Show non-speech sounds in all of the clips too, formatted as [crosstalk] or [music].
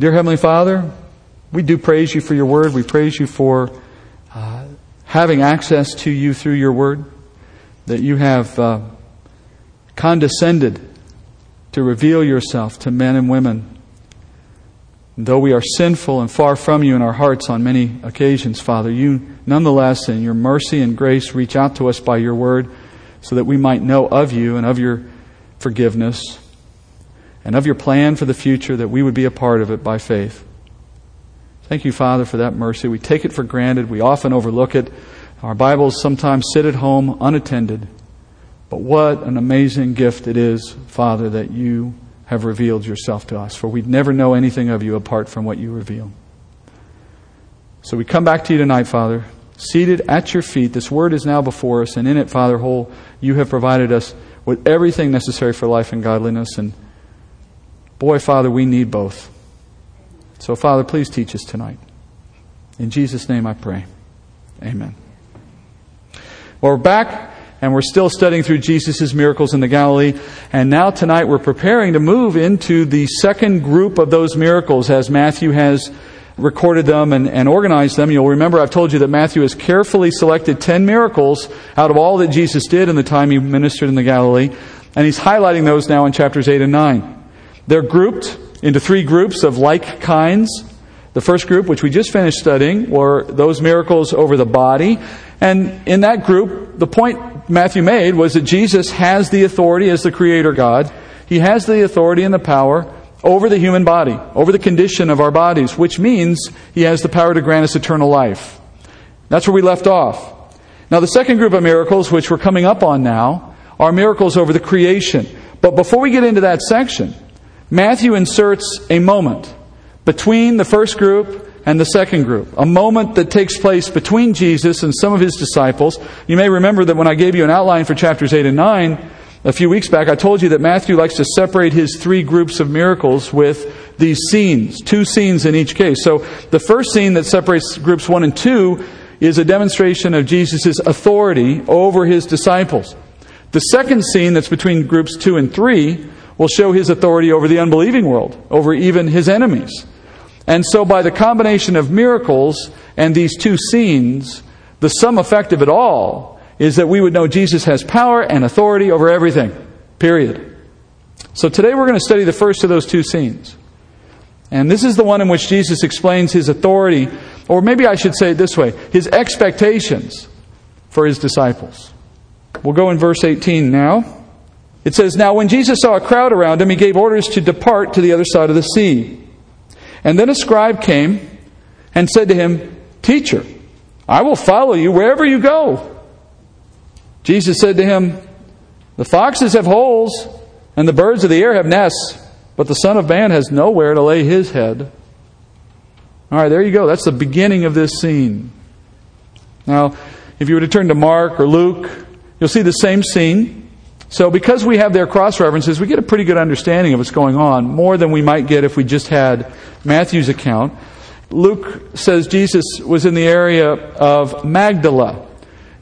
Dear Heavenly Father, we do praise you for your word. We praise you for uh, having access to you through your word, that you have uh, condescended to reveal yourself to men and women. Though we are sinful and far from you in our hearts on many occasions, Father, you nonetheless, in your mercy and grace, reach out to us by your word so that we might know of you and of your forgiveness and of your plan for the future, that we would be a part of it by faith. Thank you, Father, for that mercy. We take it for granted. We often overlook it. Our Bibles sometimes sit at home unattended. But what an amazing gift it is, Father, that you have revealed yourself to us. For we'd never know anything of you apart from what you reveal. So we come back to you tonight, Father, seated at your feet. This word is now before us, and in it, Father, whole, you have provided us with everything necessary for life and godliness. And boy, Father, we need both. So, Father, please teach us tonight. In Jesus' name I pray. Amen. Well, we're back and we're still studying through Jesus' miracles in the Galilee. And now tonight we're preparing to move into the second group of those miracles as Matthew has recorded them and, and organized them. You'll remember I've told you that Matthew has carefully selected 10 miracles out of all that Jesus did in the time he ministered in the Galilee. And he's highlighting those now in chapters 8 and 9. They're grouped into three groups of like kinds. The first group, which we just finished studying, were those miracles over the body. And in that group, the point Matthew made was that Jesus has the authority as the Creator God. He has the authority and the power over the human body, over the condition of our bodies, which means He has the power to grant us eternal life. That's where we left off. Now, the second group of miracles, which we're coming up on now, are miracles over the creation. But before we get into that section, Matthew inserts a moment between the first group and the second group, a moment that takes place between Jesus and some of his disciples. You may remember that when I gave you an outline for chapters 8 and 9 a few weeks back, I told you that Matthew likes to separate his three groups of miracles with these scenes, two scenes in each case. So the first scene that separates groups 1 and 2 is a demonstration of Jesus' authority over his disciples. The second scene that's between groups 2 and 3 will show his authority over the unbelieving world, over even his enemies. And so, by the combination of miracles and these two scenes, the sum effect of it all is that we would know Jesus has power and authority over everything. Period. So, today we're going to study the first of those two scenes. And this is the one in which Jesus explains his authority, or maybe I should say it this way his expectations for his disciples. We'll go in verse 18 now. It says, Now when Jesus saw a crowd around him, he gave orders to depart to the other side of the sea. And then a scribe came and said to him, Teacher, I will follow you wherever you go. Jesus said to him, The foxes have holes, and the birds of the air have nests, but the Son of Man has nowhere to lay his head. All right, there you go. That's the beginning of this scene. Now, if you were to turn to Mark or Luke, you'll see the same scene. So, because we have their cross references, we get a pretty good understanding of what's going on, more than we might get if we just had Matthew's account. Luke says Jesus was in the area of Magdala.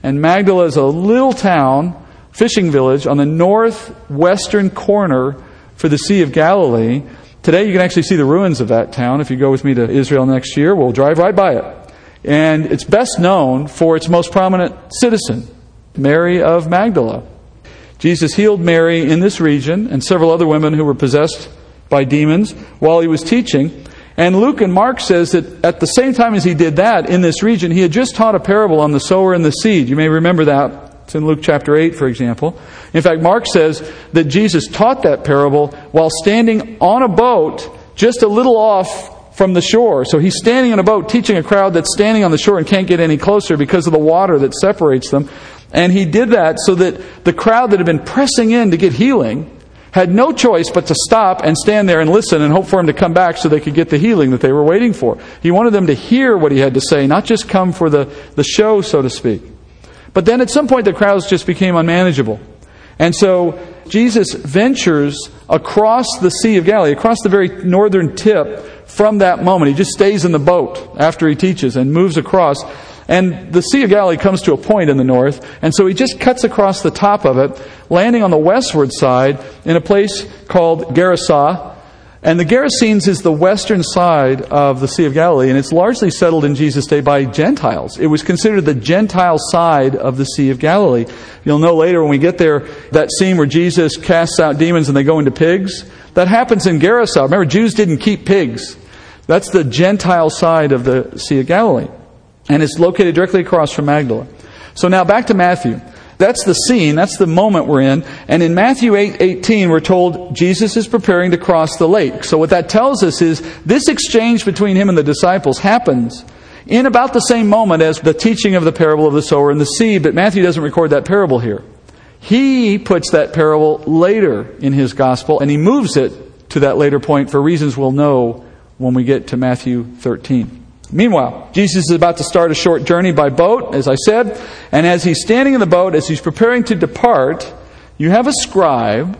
And Magdala is a little town, fishing village, on the northwestern corner for the Sea of Galilee. Today, you can actually see the ruins of that town. If you go with me to Israel next year, we'll drive right by it. And it's best known for its most prominent citizen, Mary of Magdala. Jesus healed Mary in this region and several other women who were possessed by demons while he was teaching. And Luke and Mark says that at the same time as he did that in this region, he had just taught a parable on the sower and the seed. You may remember that. It's in Luke chapter 8, for example. In fact, Mark says that Jesus taught that parable while standing on a boat just a little off from the shore. So he's standing in a boat teaching a crowd that's standing on the shore and can't get any closer because of the water that separates them. And he did that so that the crowd that had been pressing in to get healing had no choice but to stop and stand there and listen and hope for him to come back so they could get the healing that they were waiting for. He wanted them to hear what he had to say, not just come for the, the show, so to speak. But then at some point, the crowds just became unmanageable. And so Jesus ventures across the Sea of Galilee, across the very northern tip from that moment. He just stays in the boat after he teaches and moves across. And the Sea of Galilee comes to a point in the north, and so he just cuts across the top of it, landing on the westward side in a place called Gerasa. And the Gerasenes is the western side of the Sea of Galilee, and it's largely settled in Jesus' day by Gentiles. It was considered the Gentile side of the Sea of Galilee. You'll know later when we get there, that scene where Jesus casts out demons and they go into pigs, that happens in Gerasa. Remember, Jews didn't keep pigs. That's the Gentile side of the Sea of Galilee. And it's located directly across from Magdala. So now back to Matthew. That's the scene, that's the moment we're in. And in Matthew 8 18, we're told Jesus is preparing to cross the lake. So what that tells us is this exchange between him and the disciples happens in about the same moment as the teaching of the parable of the sower and the seed, but Matthew doesn't record that parable here. He puts that parable later in his gospel, and he moves it to that later point for reasons we'll know when we get to Matthew 13. Meanwhile, Jesus is about to start a short journey by boat, as I said, and as he's standing in the boat, as he's preparing to depart, you have a scribe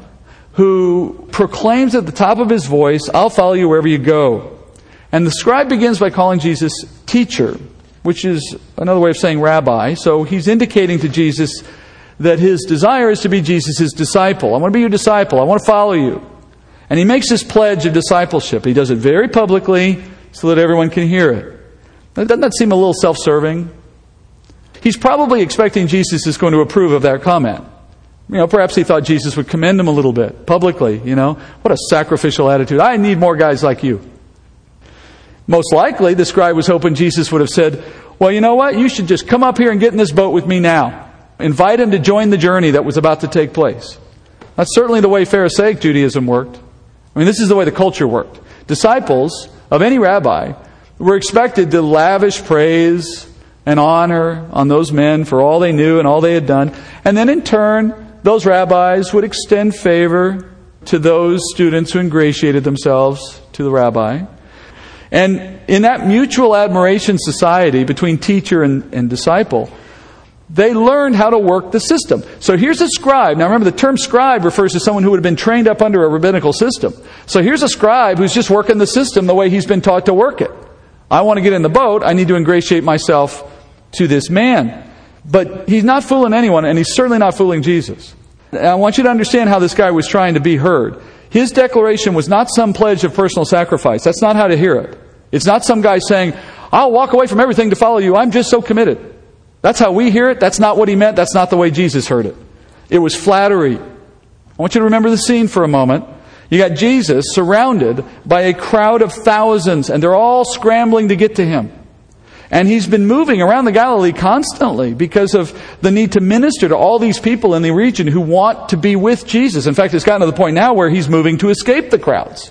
who proclaims at the top of his voice, I'll follow you wherever you go. And the scribe begins by calling Jesus teacher, which is another way of saying rabbi. So he's indicating to Jesus that his desire is to be Jesus' disciple. I want to be your disciple. I want to follow you. And he makes this pledge of discipleship. He does it very publicly so that everyone can hear it. Doesn't that seem a little self serving? He's probably expecting Jesus is going to approve of that comment. You know, perhaps he thought Jesus would commend him a little bit publicly, you know. What a sacrificial attitude. I need more guys like you. Most likely, the scribe was hoping Jesus would have said, Well, you know what? You should just come up here and get in this boat with me now. Invite him to join the journey that was about to take place. That's certainly the way Pharisaic Judaism worked. I mean, this is the way the culture worked. Disciples of any rabbi were expected to lavish praise and honor on those men for all they knew and all they had done. And then in turn, those rabbis would extend favor to those students who ingratiated themselves to the rabbi. And in that mutual admiration society between teacher and, and disciple, they learned how to work the system. So here's a scribe. Now remember, the term scribe refers to someone who would have been trained up under a rabbinical system. So here's a scribe who's just working the system the way he's been taught to work it. I want to get in the boat. I need to ingratiate myself to this man. But he's not fooling anyone, and he's certainly not fooling Jesus. And I want you to understand how this guy was trying to be heard. His declaration was not some pledge of personal sacrifice. That's not how to hear it. It's not some guy saying, I'll walk away from everything to follow you. I'm just so committed. That's how we hear it. That's not what he meant. That's not the way Jesus heard it. It was flattery. I want you to remember the scene for a moment. You got Jesus surrounded by a crowd of thousands, and they're all scrambling to get to him. And he's been moving around the Galilee constantly because of the need to minister to all these people in the region who want to be with Jesus. In fact, it's gotten to the point now where he's moving to escape the crowds.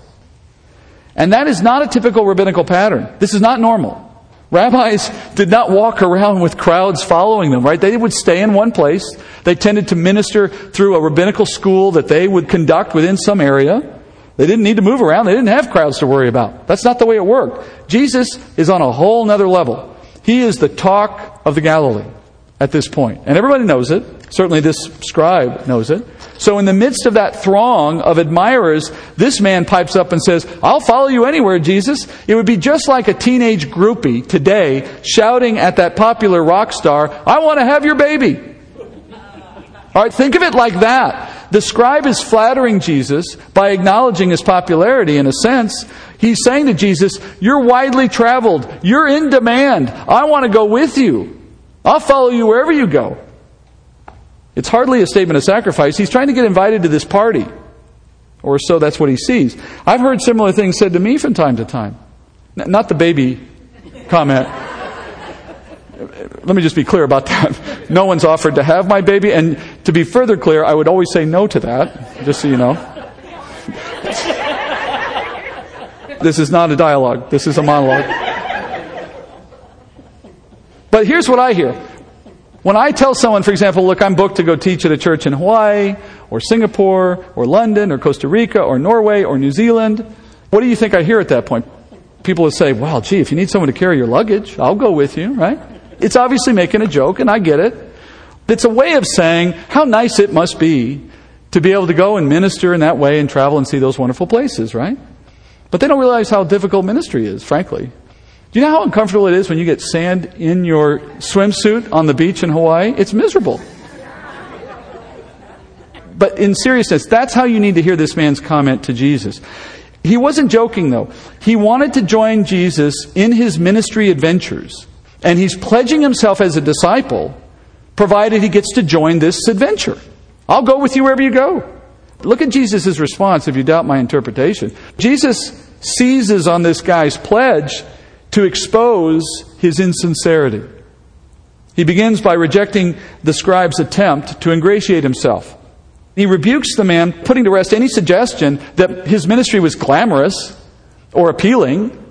And that is not a typical rabbinical pattern. This is not normal. Rabbis did not walk around with crowds following them, right? They would stay in one place. They tended to minister through a rabbinical school that they would conduct within some area. They didn't need to move around. They didn't have crowds to worry about. That's not the way it worked. Jesus is on a whole nother level. He is the talk of the Galilee at this point. And everybody knows it. Certainly this scribe knows it. So in the midst of that throng of admirers, this man pipes up and says, I'll follow you anywhere, Jesus. It would be just like a teenage groupie today shouting at that popular rock star, I want to have your baby. All right, think of it like that. The scribe is flattering Jesus by acknowledging his popularity in a sense. He's saying to Jesus, You're widely traveled. You're in demand. I want to go with you. I'll follow you wherever you go. It's hardly a statement of sacrifice. He's trying to get invited to this party. Or so that's what he sees. I've heard similar things said to me from time to time. Not the baby comment. Let me just be clear about that. No one's offered to have my baby. And to be further clear, I would always say no to that, just so you know. This is not a dialogue, this is a monologue. But here's what I hear when I tell someone, for example, look, I'm booked to go teach at a church in Hawaii, or Singapore, or London, or Costa Rica, or Norway, or New Zealand, what do you think I hear at that point? People will say, well, gee, if you need someone to carry your luggage, I'll go with you, right? It's obviously making a joke, and I get it. It's a way of saying how nice it must be to be able to go and minister in that way and travel and see those wonderful places, right? But they don't realize how difficult ministry is, frankly. Do you know how uncomfortable it is when you get sand in your swimsuit on the beach in Hawaii? It's miserable. But in seriousness, that's how you need to hear this man's comment to Jesus. He wasn't joking, though. He wanted to join Jesus in his ministry adventures. And he's pledging himself as a disciple, provided he gets to join this adventure. I'll go with you wherever you go. Look at Jesus' response if you doubt my interpretation. Jesus seizes on this guy's pledge to expose his insincerity. He begins by rejecting the scribe's attempt to ingratiate himself. He rebukes the man, putting to rest any suggestion that his ministry was glamorous or appealing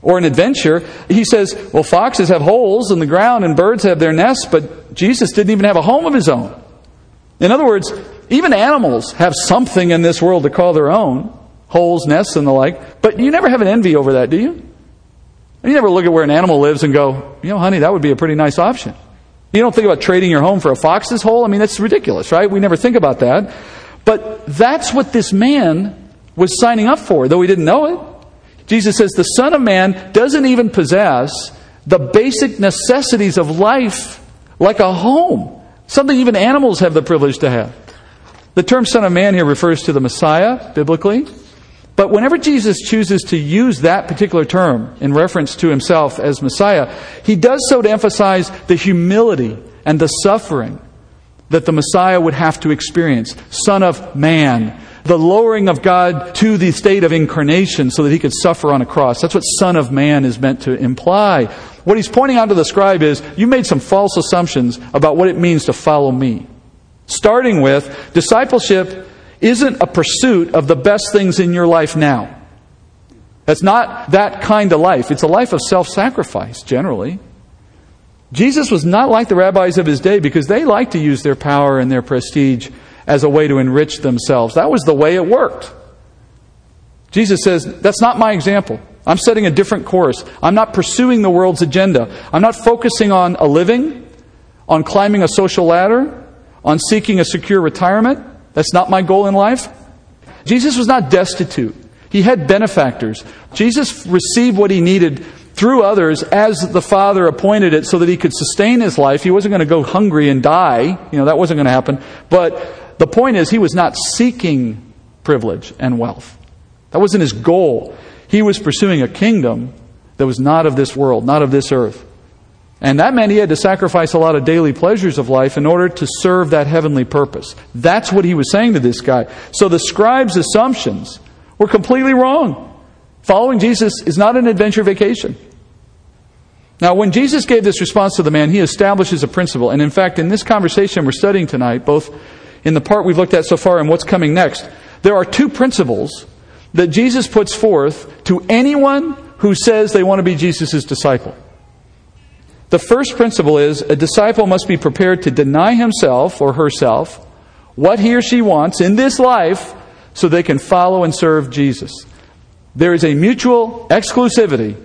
or an adventure. He says, Well, foxes have holes in the ground and birds have their nests, but Jesus didn't even have a home of his own. In other words, even animals have something in this world to call their own holes, nests, and the like. But you never have an envy over that, do you? You never look at where an animal lives and go, you know, honey, that would be a pretty nice option. You don't think about trading your home for a fox's hole. I mean, that's ridiculous, right? We never think about that. But that's what this man was signing up for, though he didn't know it. Jesus says the Son of Man doesn't even possess the basic necessities of life like a home, something even animals have the privilege to have. The term Son of Man here refers to the Messiah, biblically. But whenever Jesus chooses to use that particular term in reference to himself as Messiah, he does so to emphasize the humility and the suffering that the Messiah would have to experience. Son of Man. The lowering of God to the state of incarnation so that he could suffer on a cross. That's what Son of Man is meant to imply. What he's pointing out to the scribe is, you made some false assumptions about what it means to follow me. Starting with, discipleship isn't a pursuit of the best things in your life now. That's not that kind of life. It's a life of self sacrifice, generally. Jesus was not like the rabbis of his day because they liked to use their power and their prestige as a way to enrich themselves. That was the way it worked. Jesus says, That's not my example. I'm setting a different course. I'm not pursuing the world's agenda. I'm not focusing on a living, on climbing a social ladder, on seeking a secure retirement. That's not my goal in life. Jesus was not destitute. He had benefactors. Jesus received what he needed through others as the Father appointed it so that he could sustain his life. He wasn't going to go hungry and die. You know, that wasn't going to happen. But the point is, he was not seeking privilege and wealth. That wasn't his goal. He was pursuing a kingdom that was not of this world, not of this earth. And that meant he had to sacrifice a lot of daily pleasures of life in order to serve that heavenly purpose. That's what he was saying to this guy. So the scribe's assumptions were completely wrong. Following Jesus is not an adventure vacation. Now, when Jesus gave this response to the man, he establishes a principle. And in fact, in this conversation we're studying tonight, both in the part we've looked at so far and what's coming next, there are two principles that Jesus puts forth to anyone who says they want to be Jesus' disciple. The first principle is a disciple must be prepared to deny himself or herself what he or she wants in this life so they can follow and serve Jesus. There is a mutual exclusivity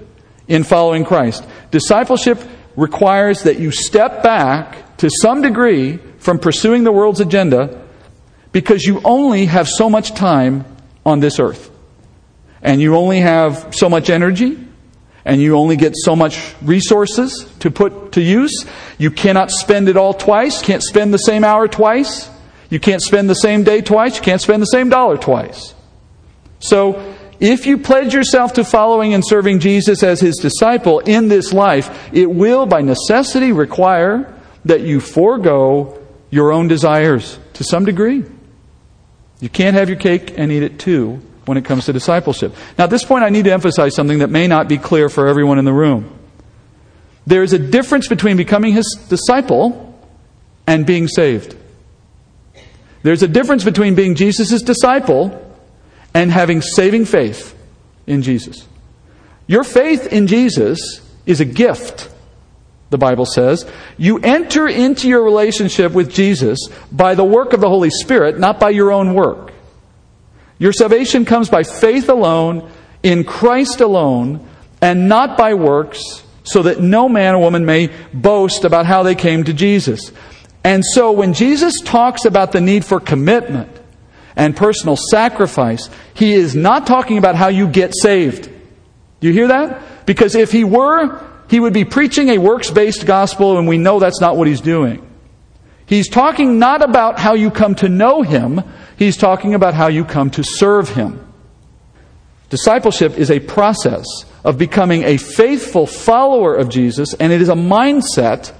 in following Christ. Discipleship requires that you step back to some degree from pursuing the world's agenda because you only have so much time on this earth. And you only have so much energy and you only get so much resources to put to use. You cannot spend it all twice. Can't spend the same hour twice. You can't spend the same day twice. You can't spend the same dollar twice. So, if you pledge yourself to following and serving Jesus as his disciple in this life, it will by necessity require that you forego your own desires to some degree. You can't have your cake and eat it too when it comes to discipleship. Now, at this point, I need to emphasize something that may not be clear for everyone in the room. There is a difference between becoming his disciple and being saved. There's a difference between being Jesus' disciple and having saving faith in Jesus. Your faith in Jesus is a gift, the Bible says. You enter into your relationship with Jesus by the work of the Holy Spirit, not by your own work. Your salvation comes by faith alone, in Christ alone, and not by works, so that no man or woman may boast about how they came to Jesus. And so when Jesus talks about the need for commitment and personal sacrifice, he is not talking about how you get saved. Do you hear that? Because if he were, he would be preaching a works based gospel, and we know that's not what he's doing. He's talking not about how you come to know him, He's talking about how you come to serve Him. Discipleship is a process of becoming a faithful follower of Jesus, and it is a mindset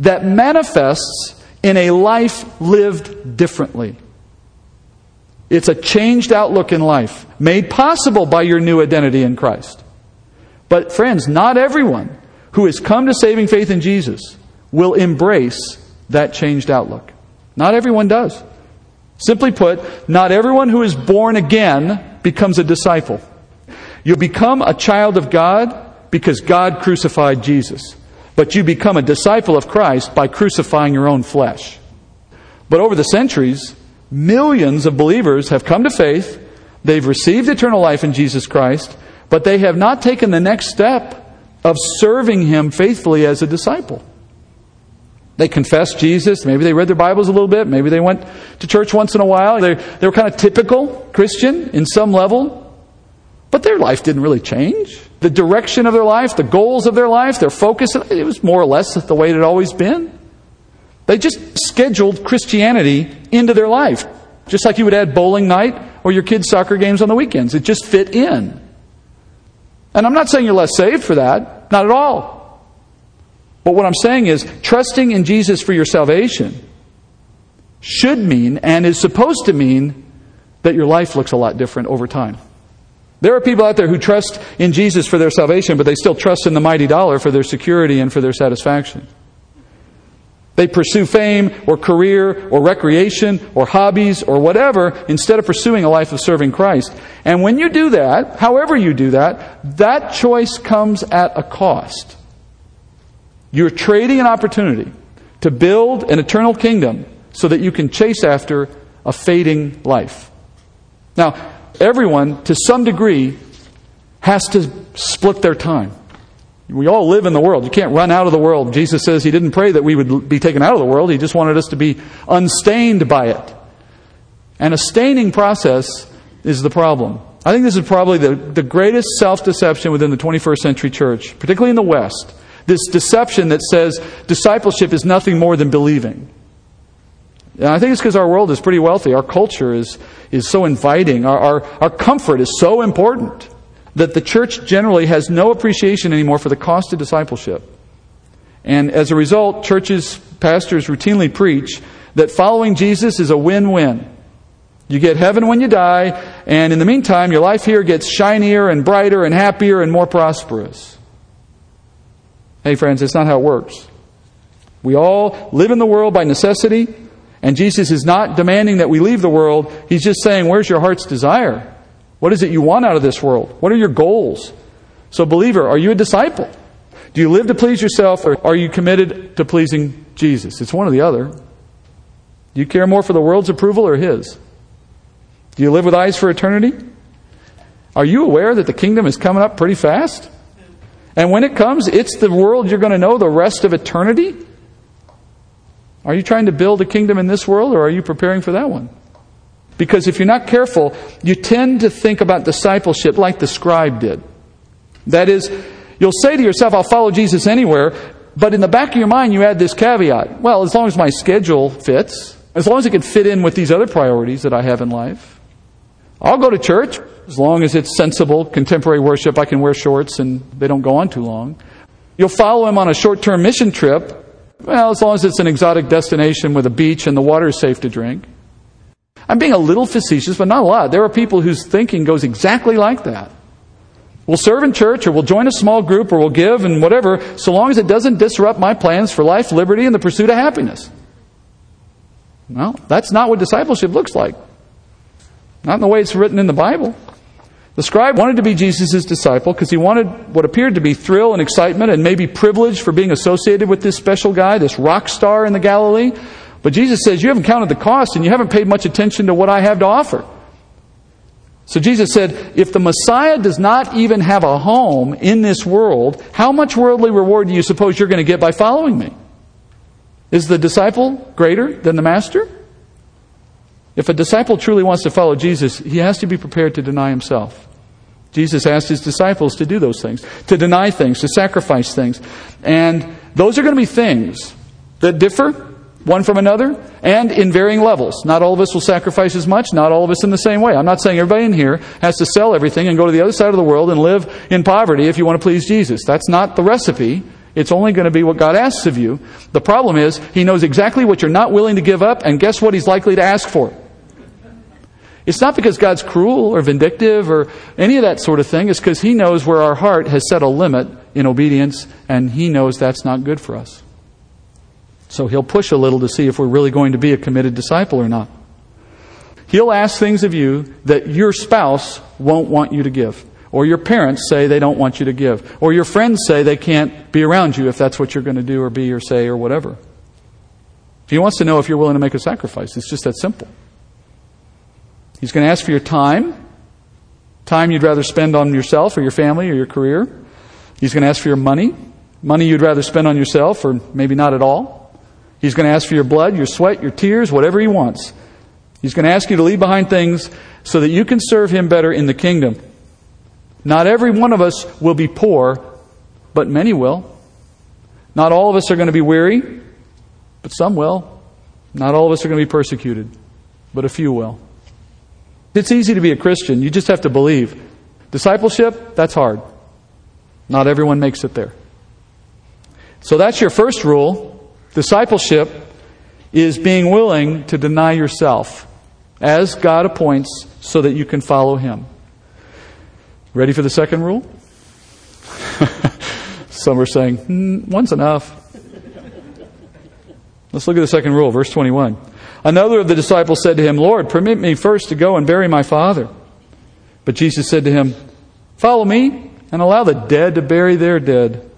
that manifests in a life lived differently. It's a changed outlook in life, made possible by your new identity in Christ. But, friends, not everyone who has come to saving faith in Jesus will embrace that changed outlook. Not everyone does. Simply put, not everyone who is born again becomes a disciple. You become a child of God because God crucified Jesus. But you become a disciple of Christ by crucifying your own flesh. But over the centuries, millions of believers have come to faith. They've received eternal life in Jesus Christ, but they have not taken the next step of serving Him faithfully as a disciple. They confessed Jesus. Maybe they read their Bibles a little bit. Maybe they went to church once in a while. They, they were kind of typical Christian in some level. But their life didn't really change. The direction of their life, the goals of their life, their focus, it was more or less the way it had always been. They just scheduled Christianity into their life. Just like you would add bowling night or your kids' soccer games on the weekends. It just fit in. And I'm not saying you're less saved for that. Not at all. But what I'm saying is, trusting in Jesus for your salvation should mean and is supposed to mean that your life looks a lot different over time. There are people out there who trust in Jesus for their salvation, but they still trust in the mighty dollar for their security and for their satisfaction. They pursue fame or career or recreation or hobbies or whatever instead of pursuing a life of serving Christ. And when you do that, however you do that, that choice comes at a cost. You're trading an opportunity to build an eternal kingdom so that you can chase after a fading life. Now, everyone, to some degree, has to split their time. We all live in the world. You can't run out of the world. Jesus says He didn't pray that we would be taken out of the world, He just wanted us to be unstained by it. And a staining process is the problem. I think this is probably the, the greatest self deception within the 21st century church, particularly in the West. This deception that says discipleship is nothing more than believing. And I think it's because our world is pretty wealthy. Our culture is, is so inviting. Our, our, our comfort is so important that the church generally has no appreciation anymore for the cost of discipleship. And as a result, churches, pastors routinely preach that following Jesus is a win win. You get heaven when you die, and in the meantime, your life here gets shinier and brighter and happier and more prosperous. Hey, friends, it's not how it works. We all live in the world by necessity, and Jesus is not demanding that we leave the world. He's just saying, Where's your heart's desire? What is it you want out of this world? What are your goals? So, believer, are you a disciple? Do you live to please yourself, or are you committed to pleasing Jesus? It's one or the other. Do you care more for the world's approval or His? Do you live with eyes for eternity? Are you aware that the kingdom is coming up pretty fast? And when it comes, it's the world you're going to know the rest of eternity? Are you trying to build a kingdom in this world or are you preparing for that one? Because if you're not careful, you tend to think about discipleship like the scribe did. That is, you'll say to yourself, I'll follow Jesus anywhere, but in the back of your mind, you add this caveat. Well, as long as my schedule fits, as long as it can fit in with these other priorities that I have in life, I'll go to church as long as it's sensible, contemporary worship. I can wear shorts and they don't go on too long. You'll follow him on a short term mission trip. Well, as long as it's an exotic destination with a beach and the water is safe to drink. I'm being a little facetious, but not a lot. There are people whose thinking goes exactly like that. We'll serve in church or we'll join a small group or we'll give and whatever, so long as it doesn't disrupt my plans for life, liberty, and the pursuit of happiness. Well, that's not what discipleship looks like. Not in the way it's written in the Bible. The scribe wanted to be Jesus' disciple because he wanted what appeared to be thrill and excitement and maybe privilege for being associated with this special guy, this rock star in the Galilee. But Jesus says, You haven't counted the cost and you haven't paid much attention to what I have to offer. So Jesus said, If the Messiah does not even have a home in this world, how much worldly reward do you suppose you're going to get by following me? Is the disciple greater than the master? If a disciple truly wants to follow Jesus, he has to be prepared to deny himself. Jesus asked his disciples to do those things, to deny things, to sacrifice things. And those are going to be things that differ one from another, and in varying levels. Not all of us will sacrifice as much, not all of us in the same way. I'm not saying everybody in here has to sell everything and go to the other side of the world and live in poverty if you want to please Jesus. That's not the recipe. It's only going to be what God asks of you. The problem is, He knows exactly what you're not willing to give up, and guess what He's likely to ask for? It's not because God's cruel or vindictive or any of that sort of thing. It's because He knows where our heart has set a limit in obedience, and He knows that's not good for us. So He'll push a little to see if we're really going to be a committed disciple or not. He'll ask things of you that your spouse won't want you to give. Or your parents say they don't want you to give. Or your friends say they can't be around you if that's what you're going to do or be or say or whatever. He wants to know if you're willing to make a sacrifice. It's just that simple. He's going to ask for your time, time you'd rather spend on yourself or your family or your career. He's going to ask for your money, money you'd rather spend on yourself or maybe not at all. He's going to ask for your blood, your sweat, your tears, whatever he wants. He's going to ask you to leave behind things so that you can serve him better in the kingdom. Not every one of us will be poor, but many will. Not all of us are going to be weary, but some will. Not all of us are going to be persecuted, but a few will. It's easy to be a Christian. You just have to believe. Discipleship, that's hard. Not everyone makes it there. So that's your first rule. Discipleship is being willing to deny yourself as God appoints so that you can follow Him. Ready for the second rule? [laughs] Some are saying, mm, one's enough. Let's look at the second rule, verse 21. Another of the disciples said to him, Lord, permit me first to go and bury my father. But Jesus said to him, Follow me and allow the dead to bury their dead,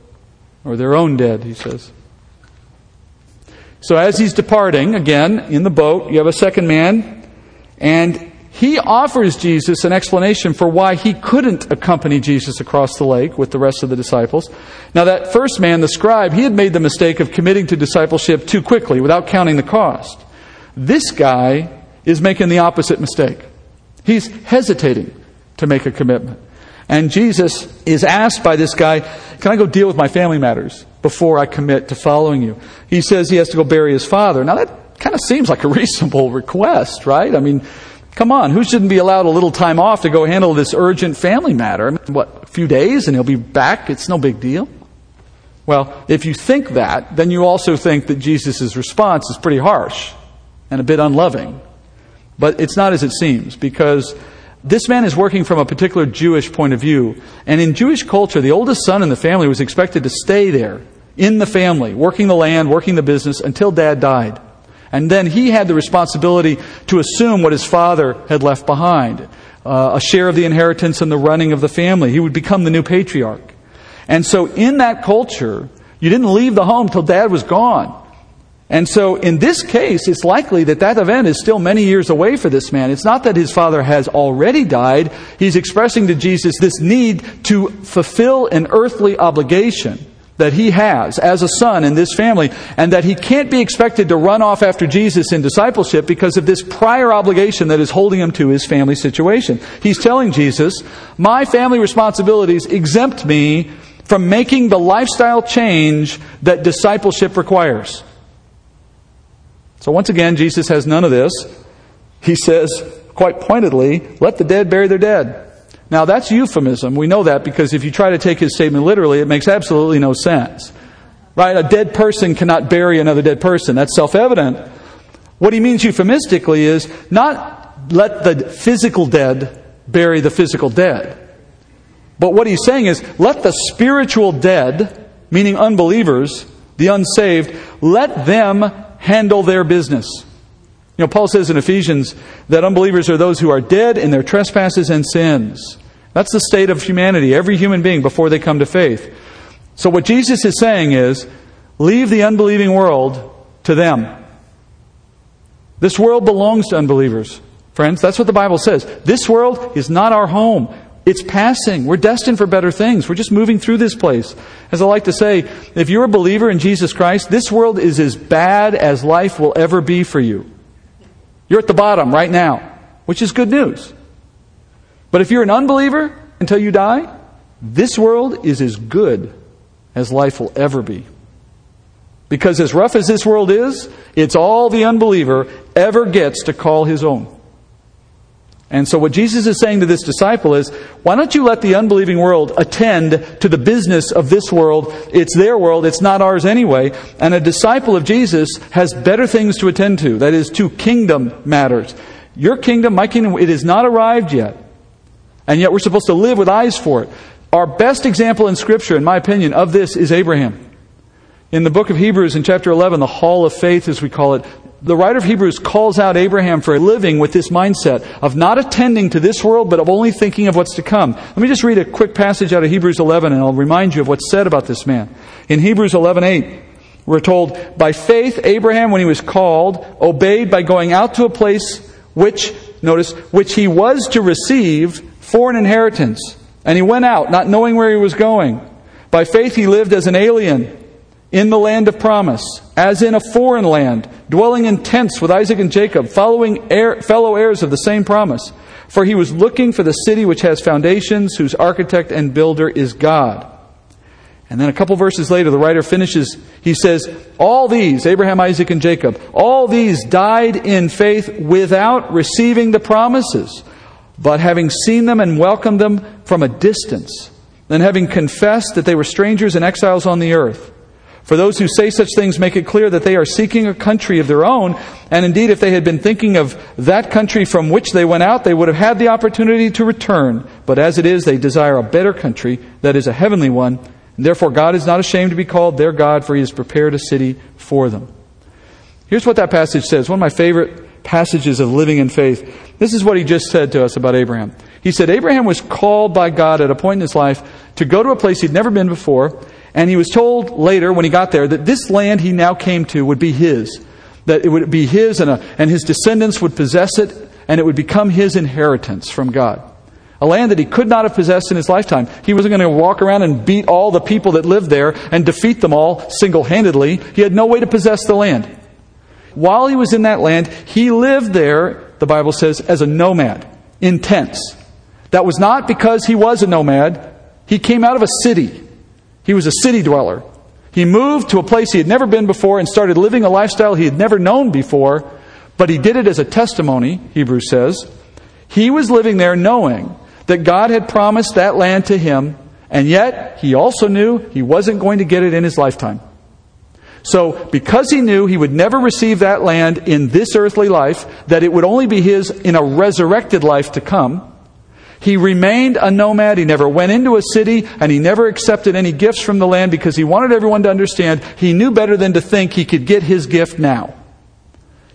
or their own dead, he says. So as he's departing, again, in the boat, you have a second man, and he offers Jesus an explanation for why he couldn't accompany Jesus across the lake with the rest of the disciples. Now, that first man, the scribe, he had made the mistake of committing to discipleship too quickly without counting the cost. This guy is making the opposite mistake. He's hesitating to make a commitment. And Jesus is asked by this guy, Can I go deal with my family matters before I commit to following you? He says he has to go bury his father. Now, that kind of seems like a [laughs] reasonable request, right? I mean, come on, who shouldn't be allowed a little time off to go handle this urgent family matter? I mean, what, a few days and he'll be back? It's no big deal. Well, if you think that, then you also think that Jesus' response is pretty harsh and a bit unloving. But it's not as it seems, because this man is working from a particular Jewish point of view. And in Jewish culture, the oldest son in the family was expected to stay there, in the family, working the land, working the business, until dad died. And then he had the responsibility to assume what his father had left behind uh, a share of the inheritance and the running of the family. He would become the new patriarch. And so, in that culture, you didn't leave the home till dad was gone. And so, in this case, it's likely that that event is still many years away for this man. It's not that his father has already died. He's expressing to Jesus this need to fulfill an earthly obligation that he has as a son in this family, and that he can't be expected to run off after Jesus in discipleship because of this prior obligation that is holding him to his family situation. He's telling Jesus, My family responsibilities exempt me from making the lifestyle change that discipleship requires. So once again, Jesus has none of this. He says, quite pointedly, let the dead bury their dead. Now that's euphemism. We know that because if you try to take his statement literally, it makes absolutely no sense. Right? A dead person cannot bury another dead person. That's self-evident. What he means euphemistically is not let the physical dead bury the physical dead. But what he's saying is let the spiritual dead, meaning unbelievers, the unsaved, let them handle their business. You know, Paul says in Ephesians that unbelievers are those who are dead in their trespasses and sins. That's the state of humanity, every human being before they come to faith. So what Jesus is saying is, leave the unbelieving world to them. This world belongs to unbelievers. Friends, that's what the Bible says. This world is not our home. It's passing. We're destined for better things. We're just moving through this place. As I like to say, if you're a believer in Jesus Christ, this world is as bad as life will ever be for you. You're at the bottom right now, which is good news. But if you're an unbeliever until you die, this world is as good as life will ever be. Because as rough as this world is, it's all the unbeliever ever gets to call his own. And so what Jesus is saying to this disciple is, why don't you let the unbelieving world attend to the business of this world? It's their world, it's not ours anyway. And a disciple of Jesus has better things to attend to, that is, to kingdom matters. Your kingdom, my kingdom, it has not arrived yet. And yet we're supposed to live with eyes for it. Our best example in Scripture, in my opinion, of this is Abraham. In the book of Hebrews, in chapter 11, the Hall of Faith, as we call it, the writer of Hebrews calls out Abraham for living with this mindset of not attending to this world, but of only thinking of what's to come. Let me just read a quick passage out of Hebrews 11, and I'll remind you of what's said about this man. In Hebrews 11:8, we're told, "By faith, Abraham, when he was called, obeyed by going out to a place which, notice, which he was to receive for an inheritance, and he went out, not knowing where he was going. By faith, he lived as an alien." In the land of promise, as in a foreign land, dwelling in tents with Isaac and Jacob, following heir, fellow heirs of the same promise. For he was looking for the city which has foundations, whose architect and builder is God. And then a couple verses later, the writer finishes, he says, All these, Abraham, Isaac, and Jacob, all these died in faith without receiving the promises, but having seen them and welcomed them from a distance, and having confessed that they were strangers and exiles on the earth. For those who say such things make it clear that they are seeking a country of their own, and indeed, if they had been thinking of that country from which they went out, they would have had the opportunity to return. But as it is, they desire a better country, that is a heavenly one. And therefore, God is not ashamed to be called their God, for he has prepared a city for them. Here's what that passage says. One of my favorite passages of living in faith. This is what he just said to us about Abraham. He said, Abraham was called by God at a point in his life to go to a place he'd never been before and he was told later, when he got there, that this land he now came to would be his. That it would be his and, a, and his descendants would possess it, and it would become his inheritance from God. A land that he could not have possessed in his lifetime. He wasn't going to walk around and beat all the people that lived there and defeat them all single handedly. He had no way to possess the land. While he was in that land, he lived there, the Bible says, as a nomad, in tents. That was not because he was a nomad. He came out of a city. He was a city dweller. He moved to a place he had never been before and started living a lifestyle he had never known before, but he did it as a testimony, Hebrews says. He was living there knowing that God had promised that land to him, and yet he also knew he wasn't going to get it in his lifetime. So, because he knew he would never receive that land in this earthly life, that it would only be his in a resurrected life to come, he remained a nomad. He never went into a city and he never accepted any gifts from the land because he wanted everyone to understand he knew better than to think he could get his gift now.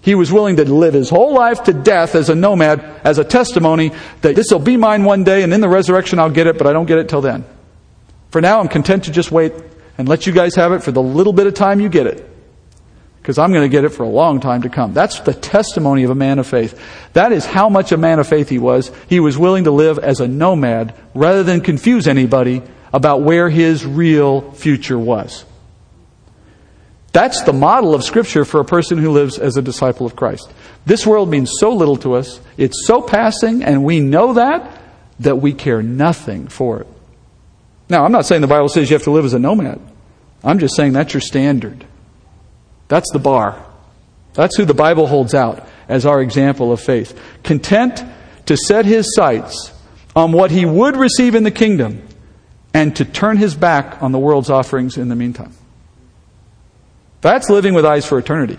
He was willing to live his whole life to death as a nomad, as a testimony that this will be mine one day and in the resurrection I'll get it, but I don't get it till then. For now, I'm content to just wait and let you guys have it for the little bit of time you get it because I'm going to get it for a long time to come. That's the testimony of a man of faith. That is how much a man of faith he was. He was willing to live as a nomad rather than confuse anybody about where his real future was. That's the model of Scripture for a person who lives as a disciple of Christ. This world means so little to us, it's so passing, and we know that, that we care nothing for it. Now, I'm not saying the Bible says you have to live as a nomad. I'm just saying that's your standard. That's the bar. That's who the Bible holds out as our example of faith. Content to set his sights on what he would receive in the kingdom and to turn his back on the world's offerings in the meantime. That's living with eyes for eternity.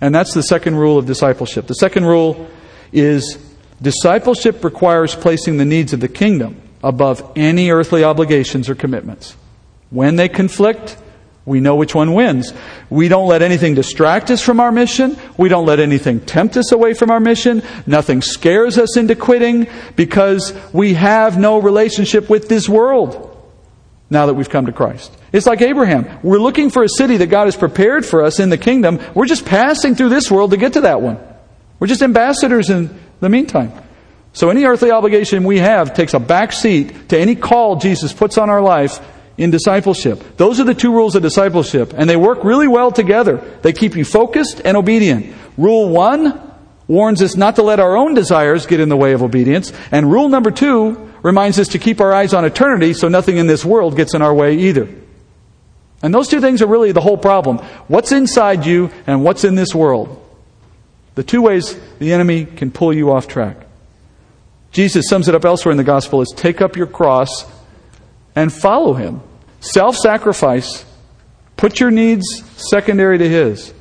And that's the second rule of discipleship. The second rule is discipleship requires placing the needs of the kingdom above any earthly obligations or commitments. When they conflict, we know which one wins. We don't let anything distract us from our mission. We don't let anything tempt us away from our mission. Nothing scares us into quitting because we have no relationship with this world now that we've come to Christ. It's like Abraham. We're looking for a city that God has prepared for us in the kingdom. We're just passing through this world to get to that one. We're just ambassadors in the meantime. So any earthly obligation we have takes a back seat to any call Jesus puts on our life in discipleship. Those are the two rules of discipleship, and they work really well together. They keep you focused and obedient. Rule one warns us not to let our own desires get in the way of obedience, and rule number two reminds us to keep our eyes on eternity so nothing in this world gets in our way either. And those two things are really the whole problem. What's inside you and what's in this world. The two ways the enemy can pull you off track. Jesus sums it up elsewhere in the gospel as take up your cross and follow him. Self sacrifice, put your needs secondary to his.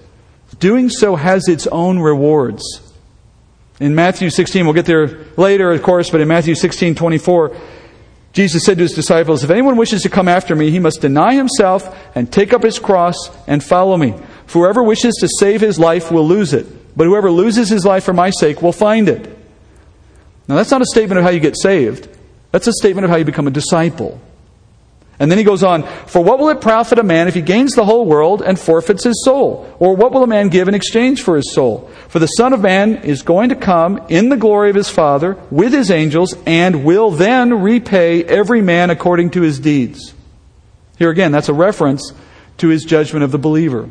Doing so has its own rewards. In Matthew 16, we'll get there later, of course, but in Matthew 16, 24, Jesus said to his disciples, If anyone wishes to come after me, he must deny himself and take up his cross and follow me. For whoever wishes to save his life will lose it, but whoever loses his life for my sake will find it. Now, that's not a statement of how you get saved, that's a statement of how you become a disciple. And then he goes on, For what will it profit a man if he gains the whole world and forfeits his soul? Or what will a man give in exchange for his soul? For the Son of Man is going to come in the glory of his Father with his angels and will then repay every man according to his deeds. Here again, that's a reference to his judgment of the believer.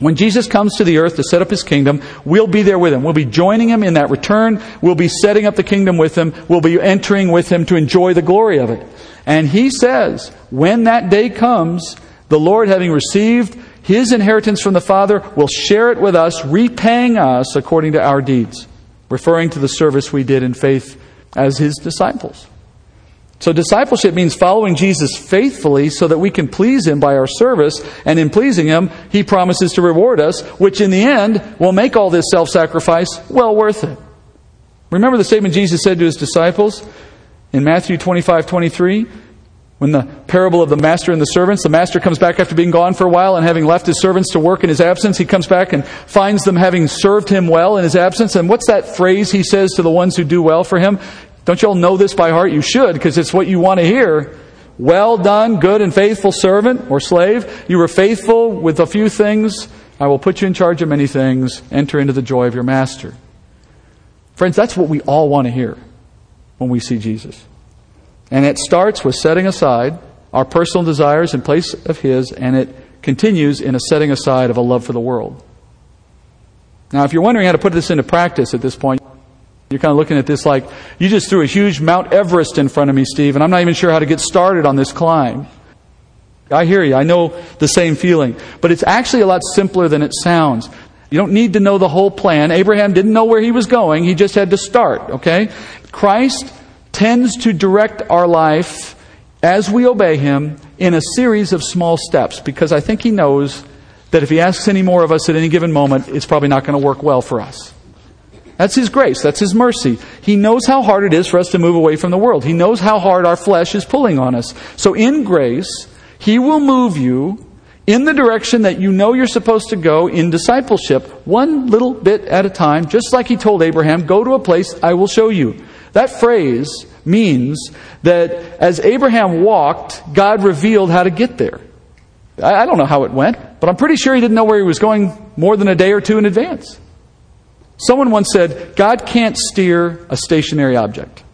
When Jesus comes to the earth to set up his kingdom, we'll be there with him. We'll be joining him in that return. We'll be setting up the kingdom with him. We'll be entering with him to enjoy the glory of it. And he says, when that day comes, the Lord, having received his inheritance from the Father, will share it with us, repaying us according to our deeds, referring to the service we did in faith as his disciples. So, discipleship means following Jesus faithfully so that we can please him by our service, and in pleasing him, he promises to reward us, which in the end will make all this self sacrifice well worth it. Remember the statement Jesus said to his disciples? In Matthew 25, 23, when the parable of the master and the servants, the master comes back after being gone for a while and having left his servants to work in his absence, he comes back and finds them having served him well in his absence. And what's that phrase he says to the ones who do well for him? Don't you all know this by heart? You should, because it's what you want to hear. Well done, good and faithful servant or slave. You were faithful with a few things. I will put you in charge of many things. Enter into the joy of your master. Friends, that's what we all want to hear when we see Jesus. And it starts with setting aside our personal desires in place of His, and it continues in a setting aside of a love for the world. Now, if you're wondering how to put this into practice at this point, you're kind of looking at this like, you just threw a huge Mount Everest in front of me, Steve, and I'm not even sure how to get started on this climb. I hear you. I know the same feeling. But it's actually a lot simpler than it sounds. You don't need to know the whole plan. Abraham didn't know where he was going. He just had to start, okay? Christ tends to direct our life as we obey Him in a series of small steps because I think He knows that if He asks any more of us at any given moment, it's probably not going to work well for us. That's His grace. That's His mercy. He knows how hard it is for us to move away from the world. He knows how hard our flesh is pulling on us. So in grace, He will move you in the direction that you know you're supposed to go in discipleship, one little bit at a time, just like He told Abraham, go to a place I will show you. That phrase means that as Abraham walked, God revealed how to get there. I don't know how it went, but I'm pretty sure he didn't know where he was going more than a day or two in advance. Someone once said, God can't steer a stationary object.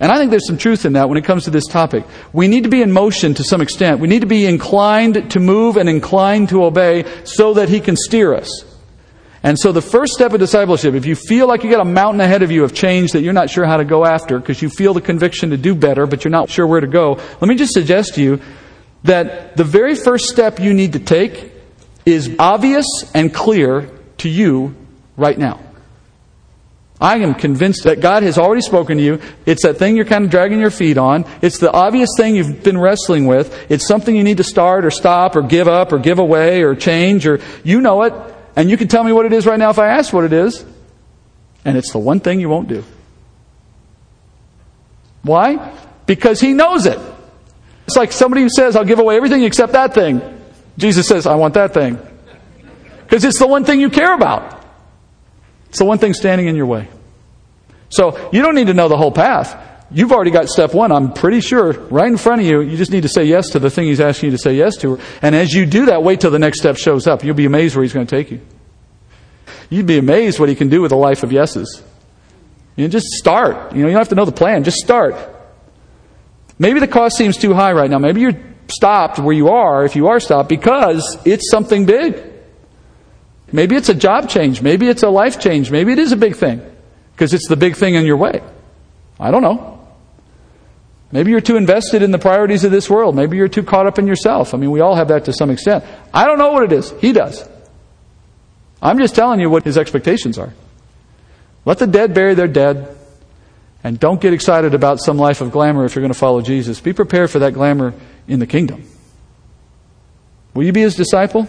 And I think there's some truth in that when it comes to this topic. We need to be in motion to some extent. We need to be inclined to move and inclined to obey so that He can steer us. And so the first step of discipleship, if you feel like you got a mountain ahead of you of change that you're not sure how to go after because you feel the conviction to do better, but you're not sure where to go, let me just suggest to you that the very first step you need to take is obvious and clear to you right now. I am convinced that God has already spoken to you. It's that thing you're kind of dragging your feet on. It's the obvious thing you've been wrestling with. It's something you need to start or stop or give up or give away or change or you know it. And you can tell me what it is right now if I ask what it is. And it's the one thing you won't do. Why? Because he knows it. It's like somebody who says, I'll give away everything except that thing. Jesus says, I want that thing. Because it's the one thing you care about. The one thing standing in your way. So you don't need to know the whole path. You've already got step one, I'm pretty sure, right in front of you. You just need to say yes to the thing he's asking you to say yes to. And as you do that, wait till the next step shows up. You'll be amazed where he's going to take you. You'd be amazed what he can do with a life of yeses. You know, just start. You know, you don't have to know the plan. Just start. Maybe the cost seems too high right now. Maybe you're stopped where you are, if you are stopped, because it's something big. Maybe it's a job change. Maybe it's a life change. Maybe it is a big thing because it's the big thing in your way. I don't know. Maybe you're too invested in the priorities of this world. Maybe you're too caught up in yourself. I mean, we all have that to some extent. I don't know what it is. He does. I'm just telling you what his expectations are. Let the dead bury their dead. And don't get excited about some life of glamour if you're going to follow Jesus. Be prepared for that glamour in the kingdom. Will you be his disciple?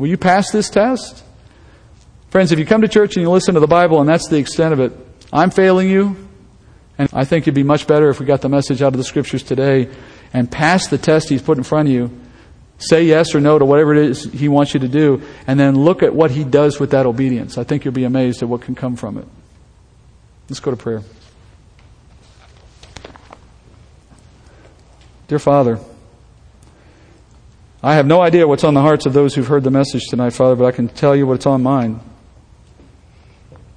Will you pass this test? Friends, if you come to church and you listen to the Bible and that's the extent of it, I'm failing you. And I think it'd be much better if we got the message out of the scriptures today and pass the test he's put in front of you. Say yes or no to whatever it is he wants you to do, and then look at what he does with that obedience. I think you'll be amazed at what can come from it. Let's go to prayer. Dear Father, I have no idea what's on the hearts of those who've heard the message tonight, Father, but I can tell you what's on mine.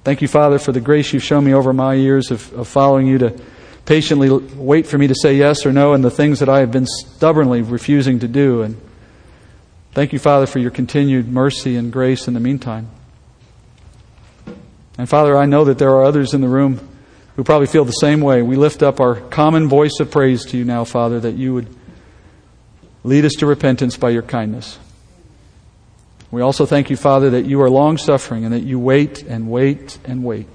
Thank you, Father, for the grace you've shown me over my years of, of following you to patiently wait for me to say yes or no and the things that I have been stubbornly refusing to do. And thank you, Father, for your continued mercy and grace in the meantime. And Father, I know that there are others in the room who probably feel the same way. We lift up our common voice of praise to you now, Father, that you would lead us to repentance by your kindness. We also thank you, Father, that you are long suffering and that you wait and wait and wait.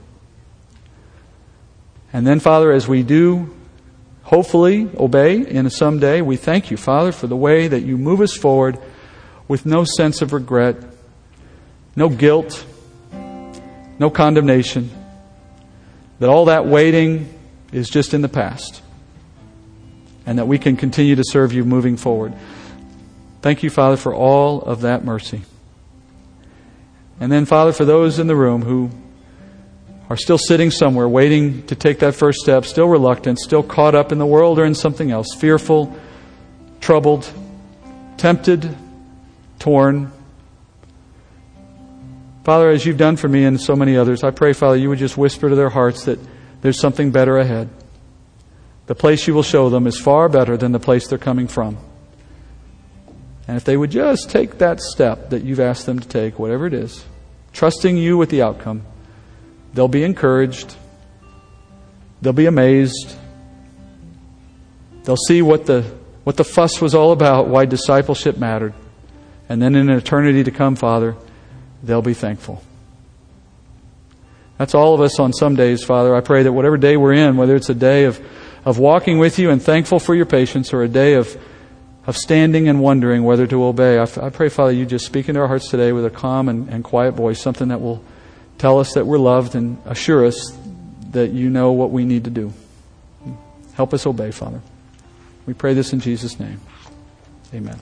And then, Father, as we do hopefully obey in some day, we thank you, Father, for the way that you move us forward with no sense of regret, no guilt, no condemnation that all that waiting is just in the past and that we can continue to serve you moving forward. Thank you, Father, for all of that mercy. And then, Father, for those in the room who are still sitting somewhere waiting to take that first step, still reluctant, still caught up in the world or in something else, fearful, troubled, tempted, torn, Father, as you've done for me and so many others, I pray, Father, you would just whisper to their hearts that there's something better ahead. The place you will show them is far better than the place they're coming from. And if they would just take that step that you've asked them to take, whatever it is, trusting you with the outcome, they'll be encouraged. They'll be amazed. They'll see what the, what the fuss was all about, why discipleship mattered. And then in an eternity to come, Father, they'll be thankful. That's all of us on some days, Father. I pray that whatever day we're in, whether it's a day of, of walking with you and thankful for your patience or a day of, of standing and wondering whether to obey, I, I pray, Father, you just speak into our hearts today with a calm and, and quiet voice, something that will tell us that we're loved and assure us that you know what we need to do. Help us obey, Father. We pray this in Jesus' name. Amen.